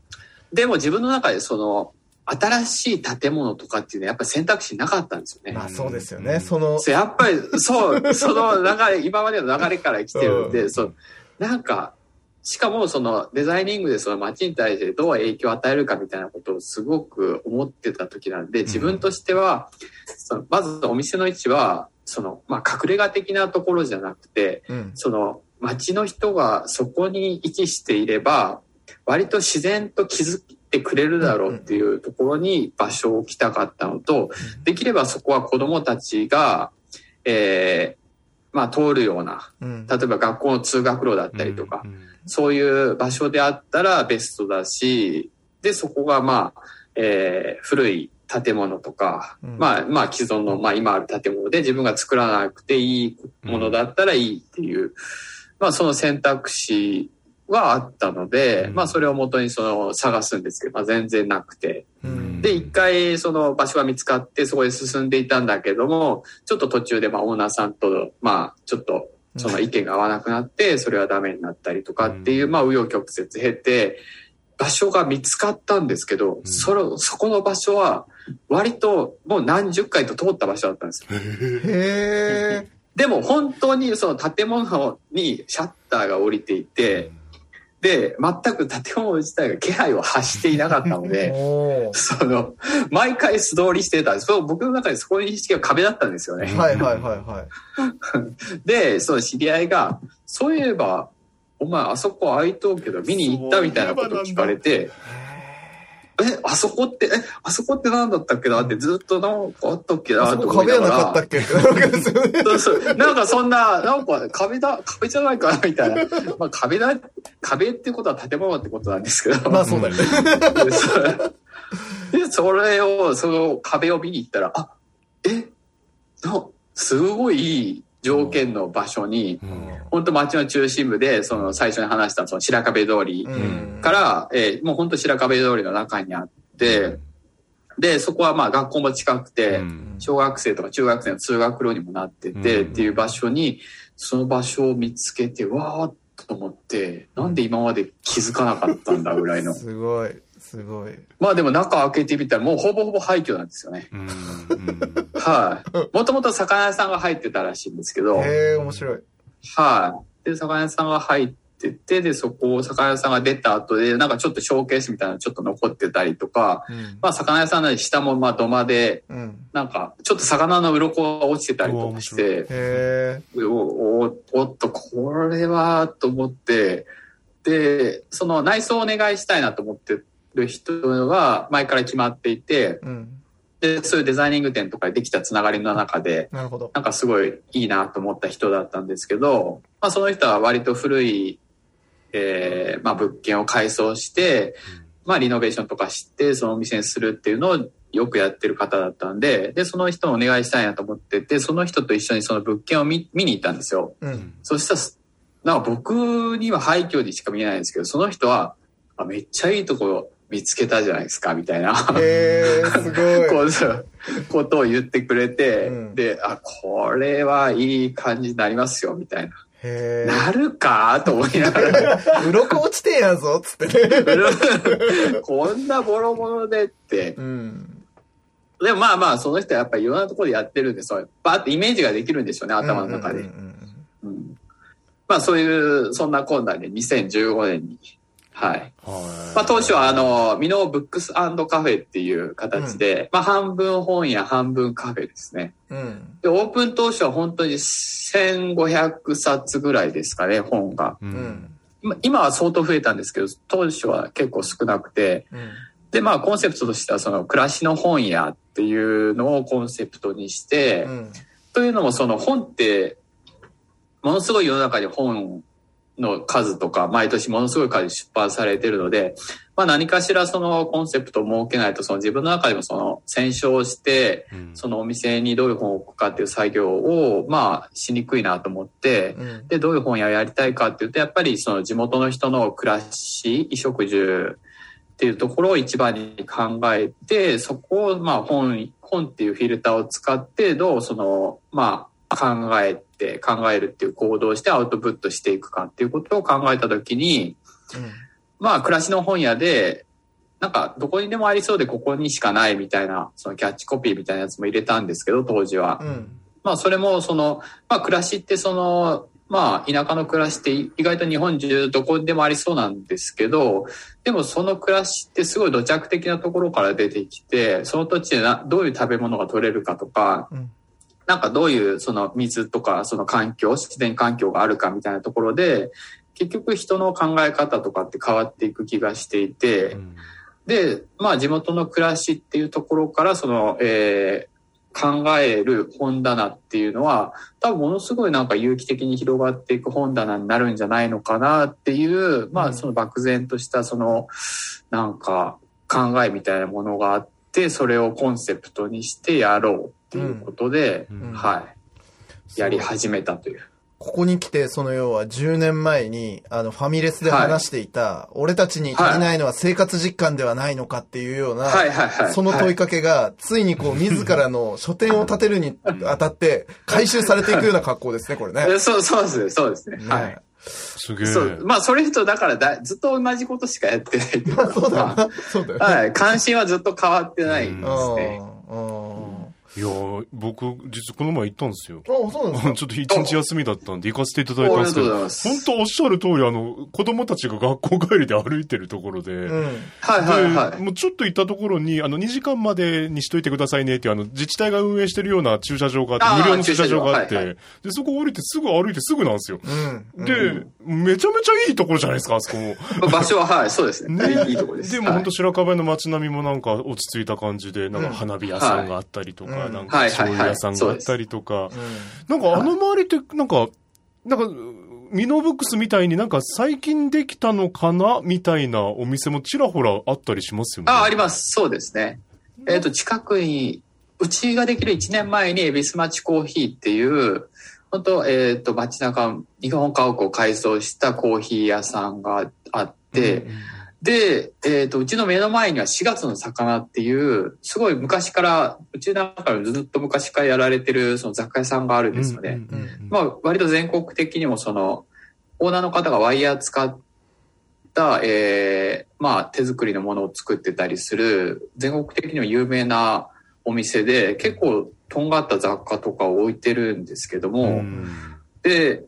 でも自分の中でその、新しい建物とかっていうのはやっぱり選択肢なかったんですよね。ー、まあそうですよね。その、そうやっぱり、そう、その流れ、今までの流れから来てるんで、うんそう、なんか、しかもそのデザイニングでその街に対してどう影響を与えるかみたいなことをすごく思ってた時なんで、自分としては、そのまずお店の位置は、その、まあ、隠れ家的なところじゃなくて、うん。その街の人がそこに位置していれば、割と自然と気づいてくれるだろうっていうところに場所を置きたかったのと、できればそこは子供たちが、えーまあ通るような、うん。例えば学校の通学路だったりとか、うん。そういう場所であったらベストだし、で、そこがまあ、えー古い建物とか、うん。まあ、まあ既存の、まあ今ある建物で自分が作らなくていいものだったらいいっていう、まあその選択肢はあったので、うんまあそれを元にその探すんですけど、まあ全然なくて。うん。で、一回その場所が見つかってそこで進んでいたんだけども、ちょっと途中でまあオーナーさんと、まあちょっとその意見が合わなくなって、それはダメになったりとかっていう、うんまあ紆余曲折経て、場所が見つかったんですけど、んそれ、そこの場所は割ともう何十回と通った場所だったんですよ。へえ。でも本当にその建物にシャッターが降りていて、で、全く建物自体が気配を発していなかったので、その、毎回素通りしてたんです。そう僕の中でそこの認識が壁だったんですよね。はいはいはいはい。で、その知り合いが、そういえば、お前あそこ空いとうけど見に行ったみたいなことを聞かれて、え、あそこって、え、あそこって何だったっけなってずっとなんかあったっけなあそってこ壁はな思いながらかったっけ？そうそう。なんかそんな、なんか壁だ、壁じゃないかなみたいな。まあ壁だ、壁ってことは建物ってことなんですけど。まあそうだよね。でそれ で、それを、その壁を見に行ったら、あ、え、なすごいいい条件の場所に、本当街の中心部で、その最初に話したその白壁通りうん。から、えーもう本当白壁通りの中にあって、で、そこはまあ学校も近くて、小学生とか中学生の通学路にもなってて、うん。っていう場所に、その場所を見つけて、わーっと思って、なんで今まで気づかなかったんだぐらいの。すごい、すごい。まあでも中開けてみたらもうほぼほぼ廃墟なんですよね。うんはい。もともと魚屋さんが入ってたらしいんですけど、へえ、面白い。はい。で、魚屋さんが入ってて、で、そこを魚屋さんが出た後で、なんかちょっとショーケースみたいなのちょっと残ってたりとか、うん。まあ魚屋さんなり下もまあ土間で、うん。なんかちょっと魚の鱗が落ちてたりとかして、へえ。おおおっと、これは、と思って、で、その内装をお願いしたいなと思ってる人は前から決まっていて、うん。で、そういうデザイニング店とかでできたつながりの中で、なるほど。なんかすごいいいなと思った人だったんですけど、まあその人は割と古い、えーまあ物件を改装して、まあリノベーションとかして、そのお店にするっていうのをよくやってる方だったんで、で、その人をお願いしたいなと思ってて、その人と一緒にその物件を見見に行ったんですよ。うん。そしたら、なんか僕には廃墟にしか見えないんですけど、その人は、あめっちゃいいところ見つけたじゃないですか、みたいな。すごい。ことを言ってくれて、うんで、あ、これはいい感じになりますよ、みたいな。へなるかと思いながら、え。鱗落ちてんやぞ、つってね。こんなボロボロでって。うん。でもまあまあ、その人はやっぱりいろんなところでやってるんで、そう、バーってイメージができるんでしょうね、頭の中で。うんうんうんまあそういう、そんな困難で2015年に、はい。まあ当初はあの、ミノーブックスカフェっていう形で、まあ半分本屋、半分カフェですね。うんうん。で、オープン当初は本当に1500冊ぐらいですかね、本が。ううん今は相当増えたんですけど、当初は結構少なくて、うん。で、まあコンセプトとしてはその暮らしの本屋っていうのをコンセプトにして、うん。というのもその本って、ものすごい世の中に本の数とか、毎年ものすごい数出版されてるので、まあ何かしらそのコンセプトを設けないと、その自分の中でもその選書して、そのお店にどういう本を置くかっていう作業を、まあしにくいなと思って、うん。で、どういう本屋やりたいかっていうと、やっぱりその地元の人の暮らし、衣食住っていうところを一番に考えて、そこをまあ本、本っていうフィルターを使って、どうその、まあ考えて、考えるっていう行動をしてアウトプットしていくかっていうことを考えたときに、まあ暮らしの本屋で、なんかどこにでもありそうでここにしかないみたいな、そのキャッチコピーみたいなやつも入れたんですけど、当時は。うん。まあそれもその、まあ暮らしってその、まあ田舎の暮らしって意外と日本中どこにでもありそうなんですけど、でもその暮らしってすごい土着的なところから出てきて、その土地でなどういう食べ物が取れるかとか、うんなんかどういうその水とかその環境、自然環境があるかみたいなところで、結局人の考え方とかって変わっていく気がしていて、で、まあ地元の暮らしっていうところからその、えー考える本棚っていうのは多分ものすごいなんか有機的に広がっていく本棚になるんじゃないのかなっていう、まうん。あその漠然としたそのなんか考えみたいなものがあって、それをコンセプトにしてやろうっていうことで、うんはい、やり始めたという。ここに来て、その要は10年前に、あの、ファミレスで話していた、俺たちに足りないのは生活実感ではないのかっていうような、はいはいはい。その問いかかけが、ついにこう、自らの書店を建てるに あたって、回収されていくような格好ですね、これね。けそう、そうですね、そうですね。はいね。すげえ。そう。まあ、それ人だからだ、ずっと同じことしかやってないっていうかそうだ。そうだよね。はい。関心はずっと変わってないですうんね。うんいやー僕、実はこの前行ったんですよ。あ、そうなんですか？ちょっと一日休みだったんで行かせていただいたんですけど、おありがとうございます本当おっしゃる通り、あの、子供たちが学校帰りで歩いてるところで、うん。はいはいはで、い。もうちょっと行ったところに、あの、2時間までにしといてくださいねっていう、あの、自治体が運営してるような駐車場があって、無料の駐車場があって、駐車場はいで、そこ降りてすぐ歩いてすぐなんですよ。うん。で、めちゃめちゃいいところじゃないですか、あそこも。場所は、はい、そうですね。ねいいところです。でも本当白壁の街並みもなんか落ち着いた感じで、なんか花火屋さんがあったりとか、うんなんか醤油屋さんがあったりとか、うんなんかあの周りって、なんか、なんか、ミノブックスみたいになんか最近できたのかなみたいなお店もちらほらあったりしますよね。あ、あります。そうですね。えっ、と、近くに、うちができる1年前に、恵比寿町コーヒーっていう、本当えっ、と、街中、日本家屋を改装したコーヒー屋さんがあって、で、えっ、と、うちの目の前には4月の魚っていう、すごい昔から、うちの中からずっと昔からやられてる、その雑貨屋さんがあるんですよね。まあ、割と全国的にもその、オーナーの方がワイヤー使った、えーまあ、手作りのものを作ってたりする、全国的にも有名なお店で、結構、とんがった雑貨とかを置いてるんですけども、うん。で、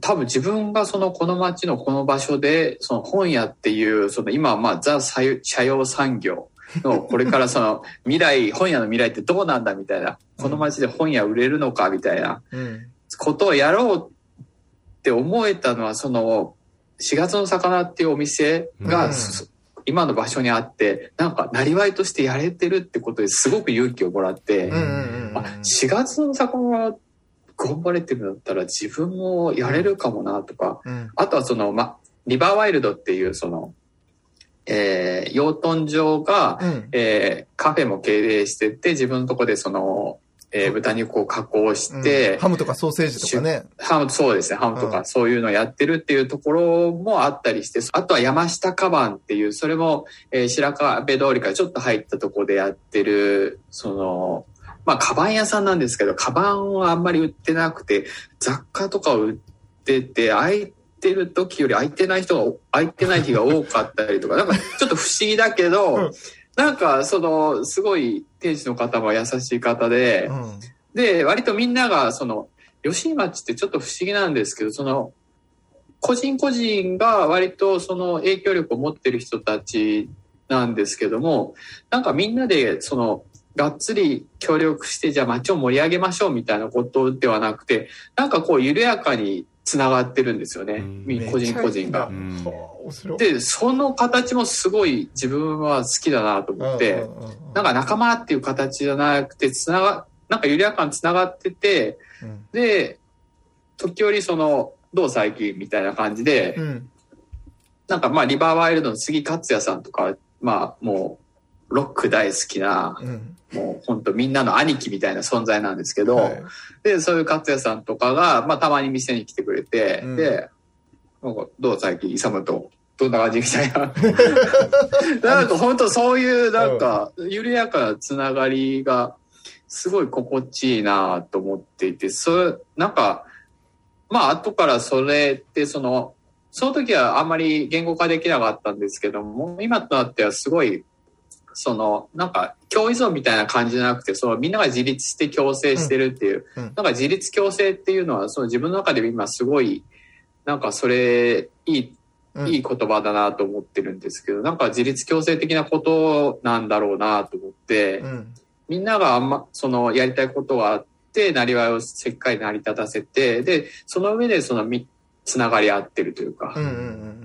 多分自分がそのこの街のこの場所で、その本屋っていう、その今はまあザ社用産業のこれからその 未来、本屋の未来ってどうなんだみたいな、この街で本屋売れるのかみたいなうん。ことをやろうって思えたのは、その4月の魚っていうお店が、今の場所にあって、なんか、なりわいとしてやれてるってことですごく勇気をもらって、うんうんうん。あ4月の魚が頑張れてるんだったら自分もやれるかもなとか、うん。あとはその、ま、リバーワイルドっていうその、えー養豚場が、うん。えーカフェも経営してて、自分のとこでその、えー豚肉を加工して、ハムとかソーセージとかね。ハム、そうですね、ハムとかうんそういうのやってるっていうところもあったりして、あとは山下カバンっていう、それも、えー白壁通りからちょっと入ったところでやってる、その、まあ、カバン屋さんなんですけど、カバンはあんまり売ってなくて、雑貨とかを売ってて、空いてる時より空いてない人が、空いてない日が多かったりとか、なんかちょっと不思議だけど、うんなんか、その、すごい、店主の方も優しい方で、うん。で、割とみんなが、その、吉井町ってちょっと不思議なんですけど、その、個人個人が割とその影響力を持ってる人たちなんですけども、なんかみんなで、その、がっつり協力して、じゃあ街を盛り上げましょうみたいなことではなくて、なんかこう緩やかにつながってるんですよねうん。み個人個人が。で、その形もすごい自分は好きだなと思って、なんか仲間っていう形じゃなくて、つなが、なんか緩やかにつながってて、うんで、時折その、どう最近みたいな感じで、うん。なんかまあリバーワイルドの杉勝也さんとか、まあもう、ロック大好きな、うん。もう本当みんなの兄貴みたいな存在なんですけど、はいで、そういう勝也さんとかが、まあたまに店に来てくれて、うんで、なんかどう最近、イサムと、どんな感じみたいな。なんか本当そういうなんか、緩やかなつながりが、すごい心地いいなと思っていて、それ、なんか、まあ後からそれってその、その時はあんまり言語化できなかったんですけども、今となってはすごい、その、なんか、共依存みたいな感じじゃなくて、そのみんなが自立して共生してるっていう、うん。うん。なんか自立共生っていうのは、その自分の中で今すごい、なんかそれ、いい、うん。いい言葉だなと思ってるんですけど、なんか自立共生的なことなんだろうなと思って、うん。みんながあんま、その、やりたいことがあって、なりわいをしっかり成り立たせて、で、その上でそのみ、つながり合ってるというか、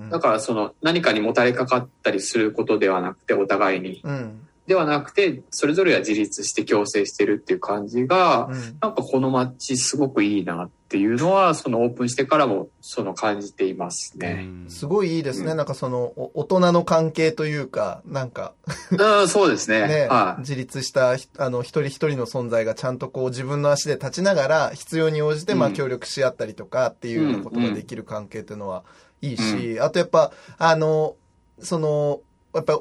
だからその、何かにもたれかかったりすることではなくて、お互いに。うん。うん。ではなくて、それぞれが自立して共生してるっていう感じが、うんなんかこの街すごくいいなっていうのは、そのオープンしてからも、その感じていますね。すごいいいですね。うんなんかその、お大人の関係というか、なんか、うん、そうですね。ね、はい。自立したひあの一人一人の存在がちゃんとこう自分の足で立ちながら必要に応じてまあうん協力し合ったりとかっていうようなことができる関係っていうのはいいし、あとやっぱあのそのやっぱ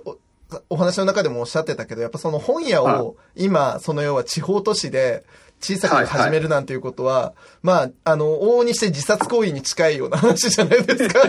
おお話の中でもおっしゃってたけどやっぱその本屋はを今その要は地方都市で小さく始めるなんていうことは、まあ、あの、往々にして自殺行為に近いような話じゃないですか。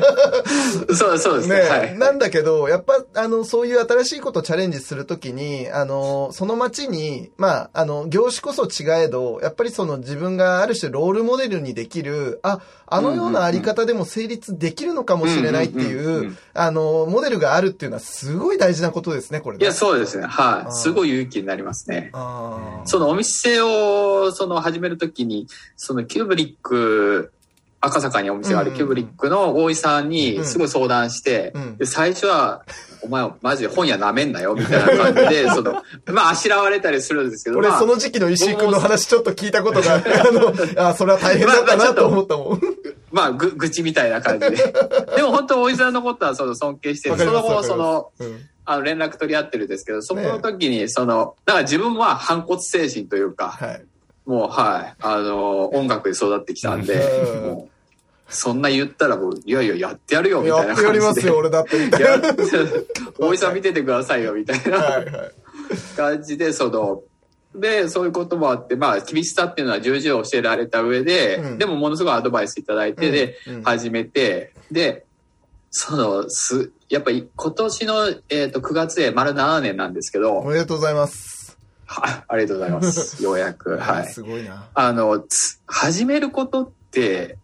そうそうですね。ね、はい。なんだけど、やっぱ、あの、そういう新しいことをチャレンジするときに、あの、その街に、まあ、あの、業種こそ違えど、やっぱりその自分がある種ロールモデルにできる、あ、あのようなあり方でも成立できるのかもしれないっていうんあの、モデルがあるっていうのはすごい大事なことですね、これね。いや、そうですね。はい。すごい勇気になりますね。そのお店を、その始めるときに、そのキューブリック、赤坂にお店があるキューブリックの大井さんにすごい相談して、うんで最初は、お前マジで本屋舐めんなよ、みたいな感じで、その、まあ、あしらわれたりするんですけど、俺、まあその時期の石井君の話ちょっと聞いたことがあって、あの、あ、それは大変だったなと思ったもん。まあ、ぐ、愚痴みたいな感じで。でも本当、大井さんのことはその尊敬してその後、その、うんあの、連絡取り合ってるんですけど、そこの時に、その、だから自分は反骨精神というか、はい。もう、はい、あの、音楽で育ってきたんで、うんもう、そんな言ったらもう、いやいや、やってやるよ、みたいな感じで。りますよ、俺だって、みたいやな。大井さん見ててくださいよ、みたいな。感じで、その、で、そういうこともあって、まあ、厳しさっていうのは重々教えられた上で、うんでもものすごいアドバイスいただいて、で、うんうん始めて、で、その、す、やっぱり今年の、えっ、と、9月で丸7年なんですけど、おめでとうございます。はい、ありがとうございます。ようやく。はい。すごいな。あの、つ始めることって、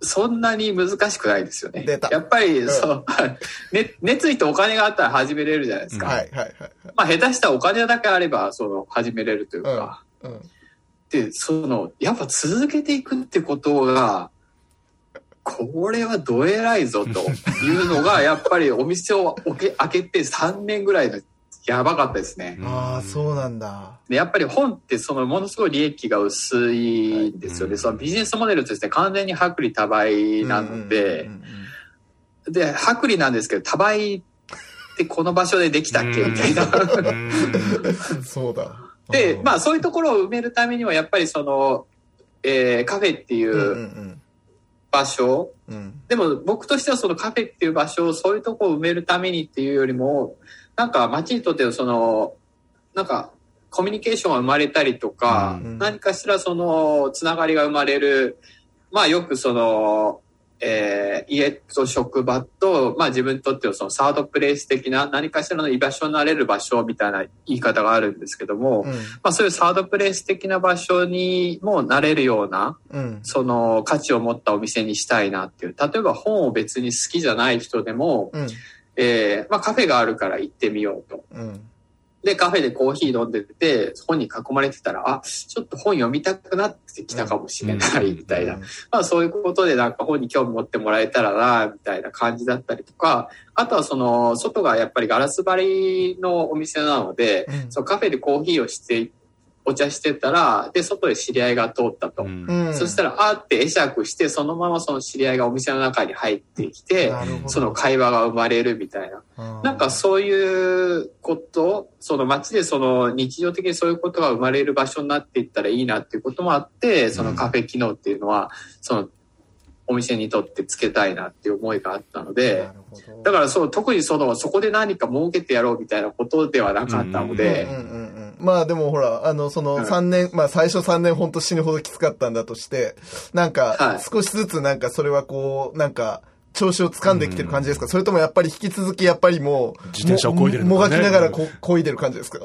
そんなに難しくないですよね。やっぱり、んそう、ね、熱意とお金があったら始めれるじゃないですか。はいはいはいまあ、下手したらお金だけあれば、その、始めれるというか。はい。うん。で、その、やっぱ続けていくってことが、これはどえらいぞというのが、やっぱりお店を開けて3年ぐらいのやばかったですね。ああ、そうなんだ。でやっぱり本ってそのものすごい利益が薄いんですよね。うんそのビジネスモデルとして完全に薄利多売なのでで、薄利なんですけど、多売ってこの場所でできたっけ？みたいな。そうだ。で、まあそういうところを埋めるためにはやっぱりその、えーカフェっていう場所、うんうん。でも僕としてはそのカフェっていう場所をそういうところを埋めるためにっていうよりも、なんか街にとってのその、なんかコミュニケーションが生まれたりとか、うん何かしらそのつながりが生まれる、まあよくその、えー家と職場と、まあ自分にとってのそのサードプレイス的な何かしらの居場所になれる場所みたいな言い方があるんですけども、うんまあそういうサードプレイス的な場所にもなれるような、うん。その価値を持ったお店にしたいなっていう。例えば本を別に好きじゃない人でも、うん。えーまあカフェがあるから行ってみようと。うん。で、カフェでコーヒー飲んでて、本に囲まれてたら、あ、ちょっと本読みたくなってきたかもしれないみたいな。まあそういうことでなんか本に興味持ってもらえたらな、みたいな感じだったりとか、あとはその、外がやっぱりガラス張りのお店なので、うんそのカフェでコーヒーをして、お茶してたら、で、外で知り合いが通ったと。うん。そしたら、あーって会釈して、そのままその知り合いがお店の中に入ってきて、その会話が生まれるみたいな。なんかそういうこと、その街でその日常的にそういうことが生まれる場所になっていったらいいなっていうこともあって、そのカフェ機能っていうのは、そのお店にとってつけたいなっていう思いがあったのでだからそう、特にその、そこで何か儲けてやろうみたいなことではなかったので、うんうんうんうん。まあでもほら、あの、そのうん。3年、まあ最初3年ほんと死ぬほどきつかったんだとして、なんはかい。少しずつなんかそれはこう、なんか、調子を掴んできてる感じですか、それともやっぱり引き続きやっぱりもう、自転車を漕いでるね。もがきながらこ漕いでる感じですか？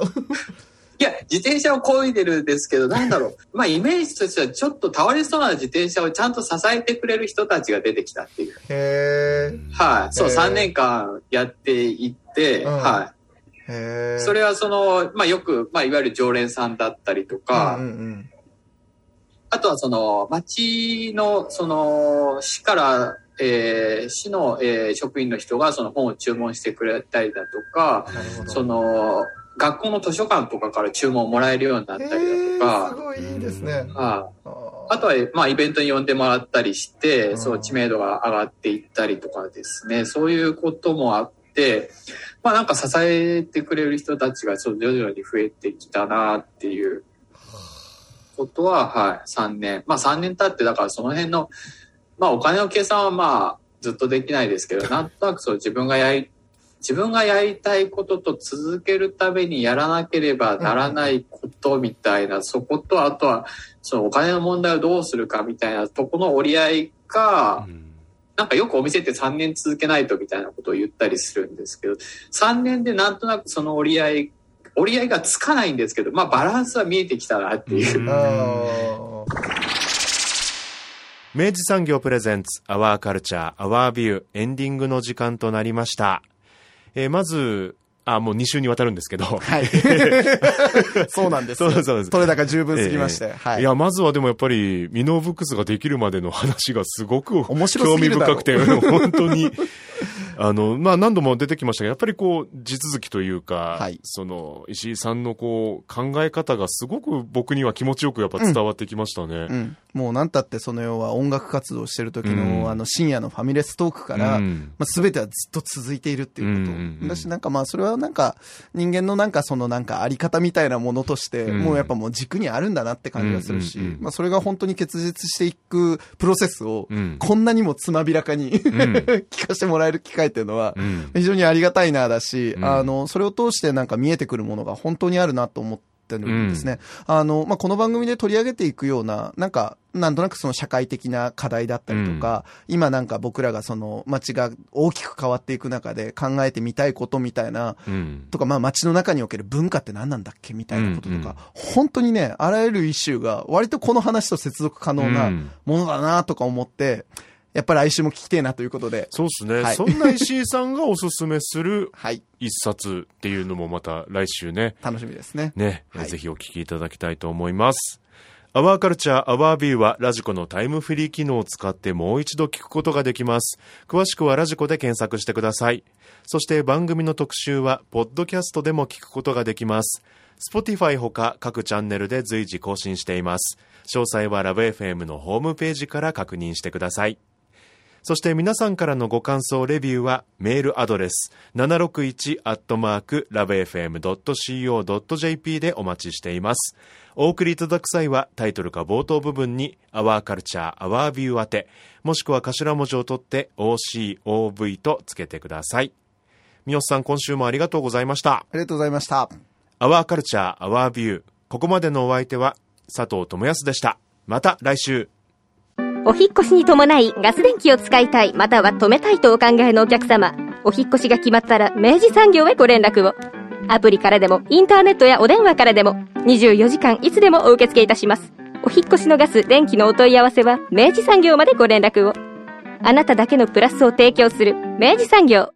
いや、自転車を漕いでるんですけど、なんだろう。まあ、イメージとしては、ちょっと倒れそうな自転車をちゃんと支えてくれる人たちが出てきたっていう。へー。はい。そう、へー3年間やっていって、うんは。い。それはその、まあ、よく、まあ、いわゆる常連さんだったりとか、うんうんあとはその、町の、その、市から、えー市の、えー職員の人がその本を注文してくれたりだとか。その、学校の図書館とかから注文をもらえるようになったりだとへー、すか、ごいいいですね。はい。ああとは、まあ、イベントに呼んでもらったりして、うんその知名度が上がっていったりとかですね、そういうこともあって、まあなんか支えてくれる人たちがそう徐々に増えてきたなっていうことは、はい、3年。まあ3年経って、だからその辺の、まあお金の計算はまあずっとできないですけど、なんとなくそう自分がやり、自分がやりたいことと続けるためにやらなければならないこことみたいな、そこと、あとは、そのお金の問題をどうするかみたいなとこの折り合いが、なんかよくお店って3年続けないとみたいなことを言ったりするんですけど、3年でなんとなくその折り合い、折り合いがつかないんですけど、まあバランスは見えてきたなっていう。う明治産業プレゼンツアワーカルチャーアワービューエンディングの時間となりました。えーまず、あ、もう2週にわたるんですけど。はい。そうなんですよ。そうそうです取れ高十分すぎまして。ええはい。いや、まずはでもやっぱり、ミノーブックスができるまでの話がすごく面白興味深くて、本当に、あの、まあ何度も出てきましたが、やっぱりこう、地続きというか、はい。その、石井さんのこう、考え方がすごく僕には気持ちよくやっぱ伝わってきましたね。うん。もうなんたってその要は音楽活動してる時の、うん。あの深夜のファミレストークから、うん。まあ、全てはずっと続いているっていうこと。うんうんうん。だしなんかまあそれはなんか人間のなんかそのなんかあり方みたいなものとして、うん。もうやっぱもう軸にあるんだなって感じがするし、うんうんうんまあそれが本当に結実していくプロセスを、うん。こんなにもつまびらかに、聞かせてもらえる機会っていうのは、うん。非常にありがたいなだし、うん。あの、それを通してなんか見えてくるものが本当にあるなと思ってるんですね。あの、まあ、この番組で取り上げていくような、なんか、なんとなくその社会的な課題だったりとか、今なんか僕らがその街が大きく変わっていく中で考えてみたいことみたいな、うん。とか、まあ街の中における文化って何なんだっけみたいなこととか、うん。うん本当にね、あらゆるイシューが割とこの話と接続可能うなん。ものだなとか思って、やっぱり来週も聞きてえなということで、そうですね、はいそんな石井さんがおすすめする はい、一冊っていうのもまた来週ね、楽しみですね。ね、はいぜひお聞きいただきたいと思います。アワーカルチャーアワービューはラジコのタイムフリー機能を使ってもう一度聞くことができます。詳しくはラジコで検索してください。そして番組の特集はポッドキャストでも聞くことができます。Spotify ほか各チャンネルで随時更新しています。詳細はラブ f m のホームページから確認してください。そして皆さんからのご感想、レビューはメールアドレス 761-lovefm.co.jp でお待ちしています。お送りいただく際はタイトルか冒頭部分に Our Culture, Our View 宛て、もしくは頭文字を取って OCOV とつけてください。三好さん、今週もありがとうございました。ありがとうございました。Our Culture, Our View。ここまでのお相手は佐藤智康でした。また来週。お引越しに伴いガス電気を使いたい、または止めたいとお考えのお客様。お引越しが決まったら明治産業へご連絡を。アプリからでも、インターネットやお電話からでも、24時間いつでもお受け付けいたします。お引越しのガス、電気のお問い合わせは、明治産業までご連絡を。あなただけのプラスを提供する、明治産業。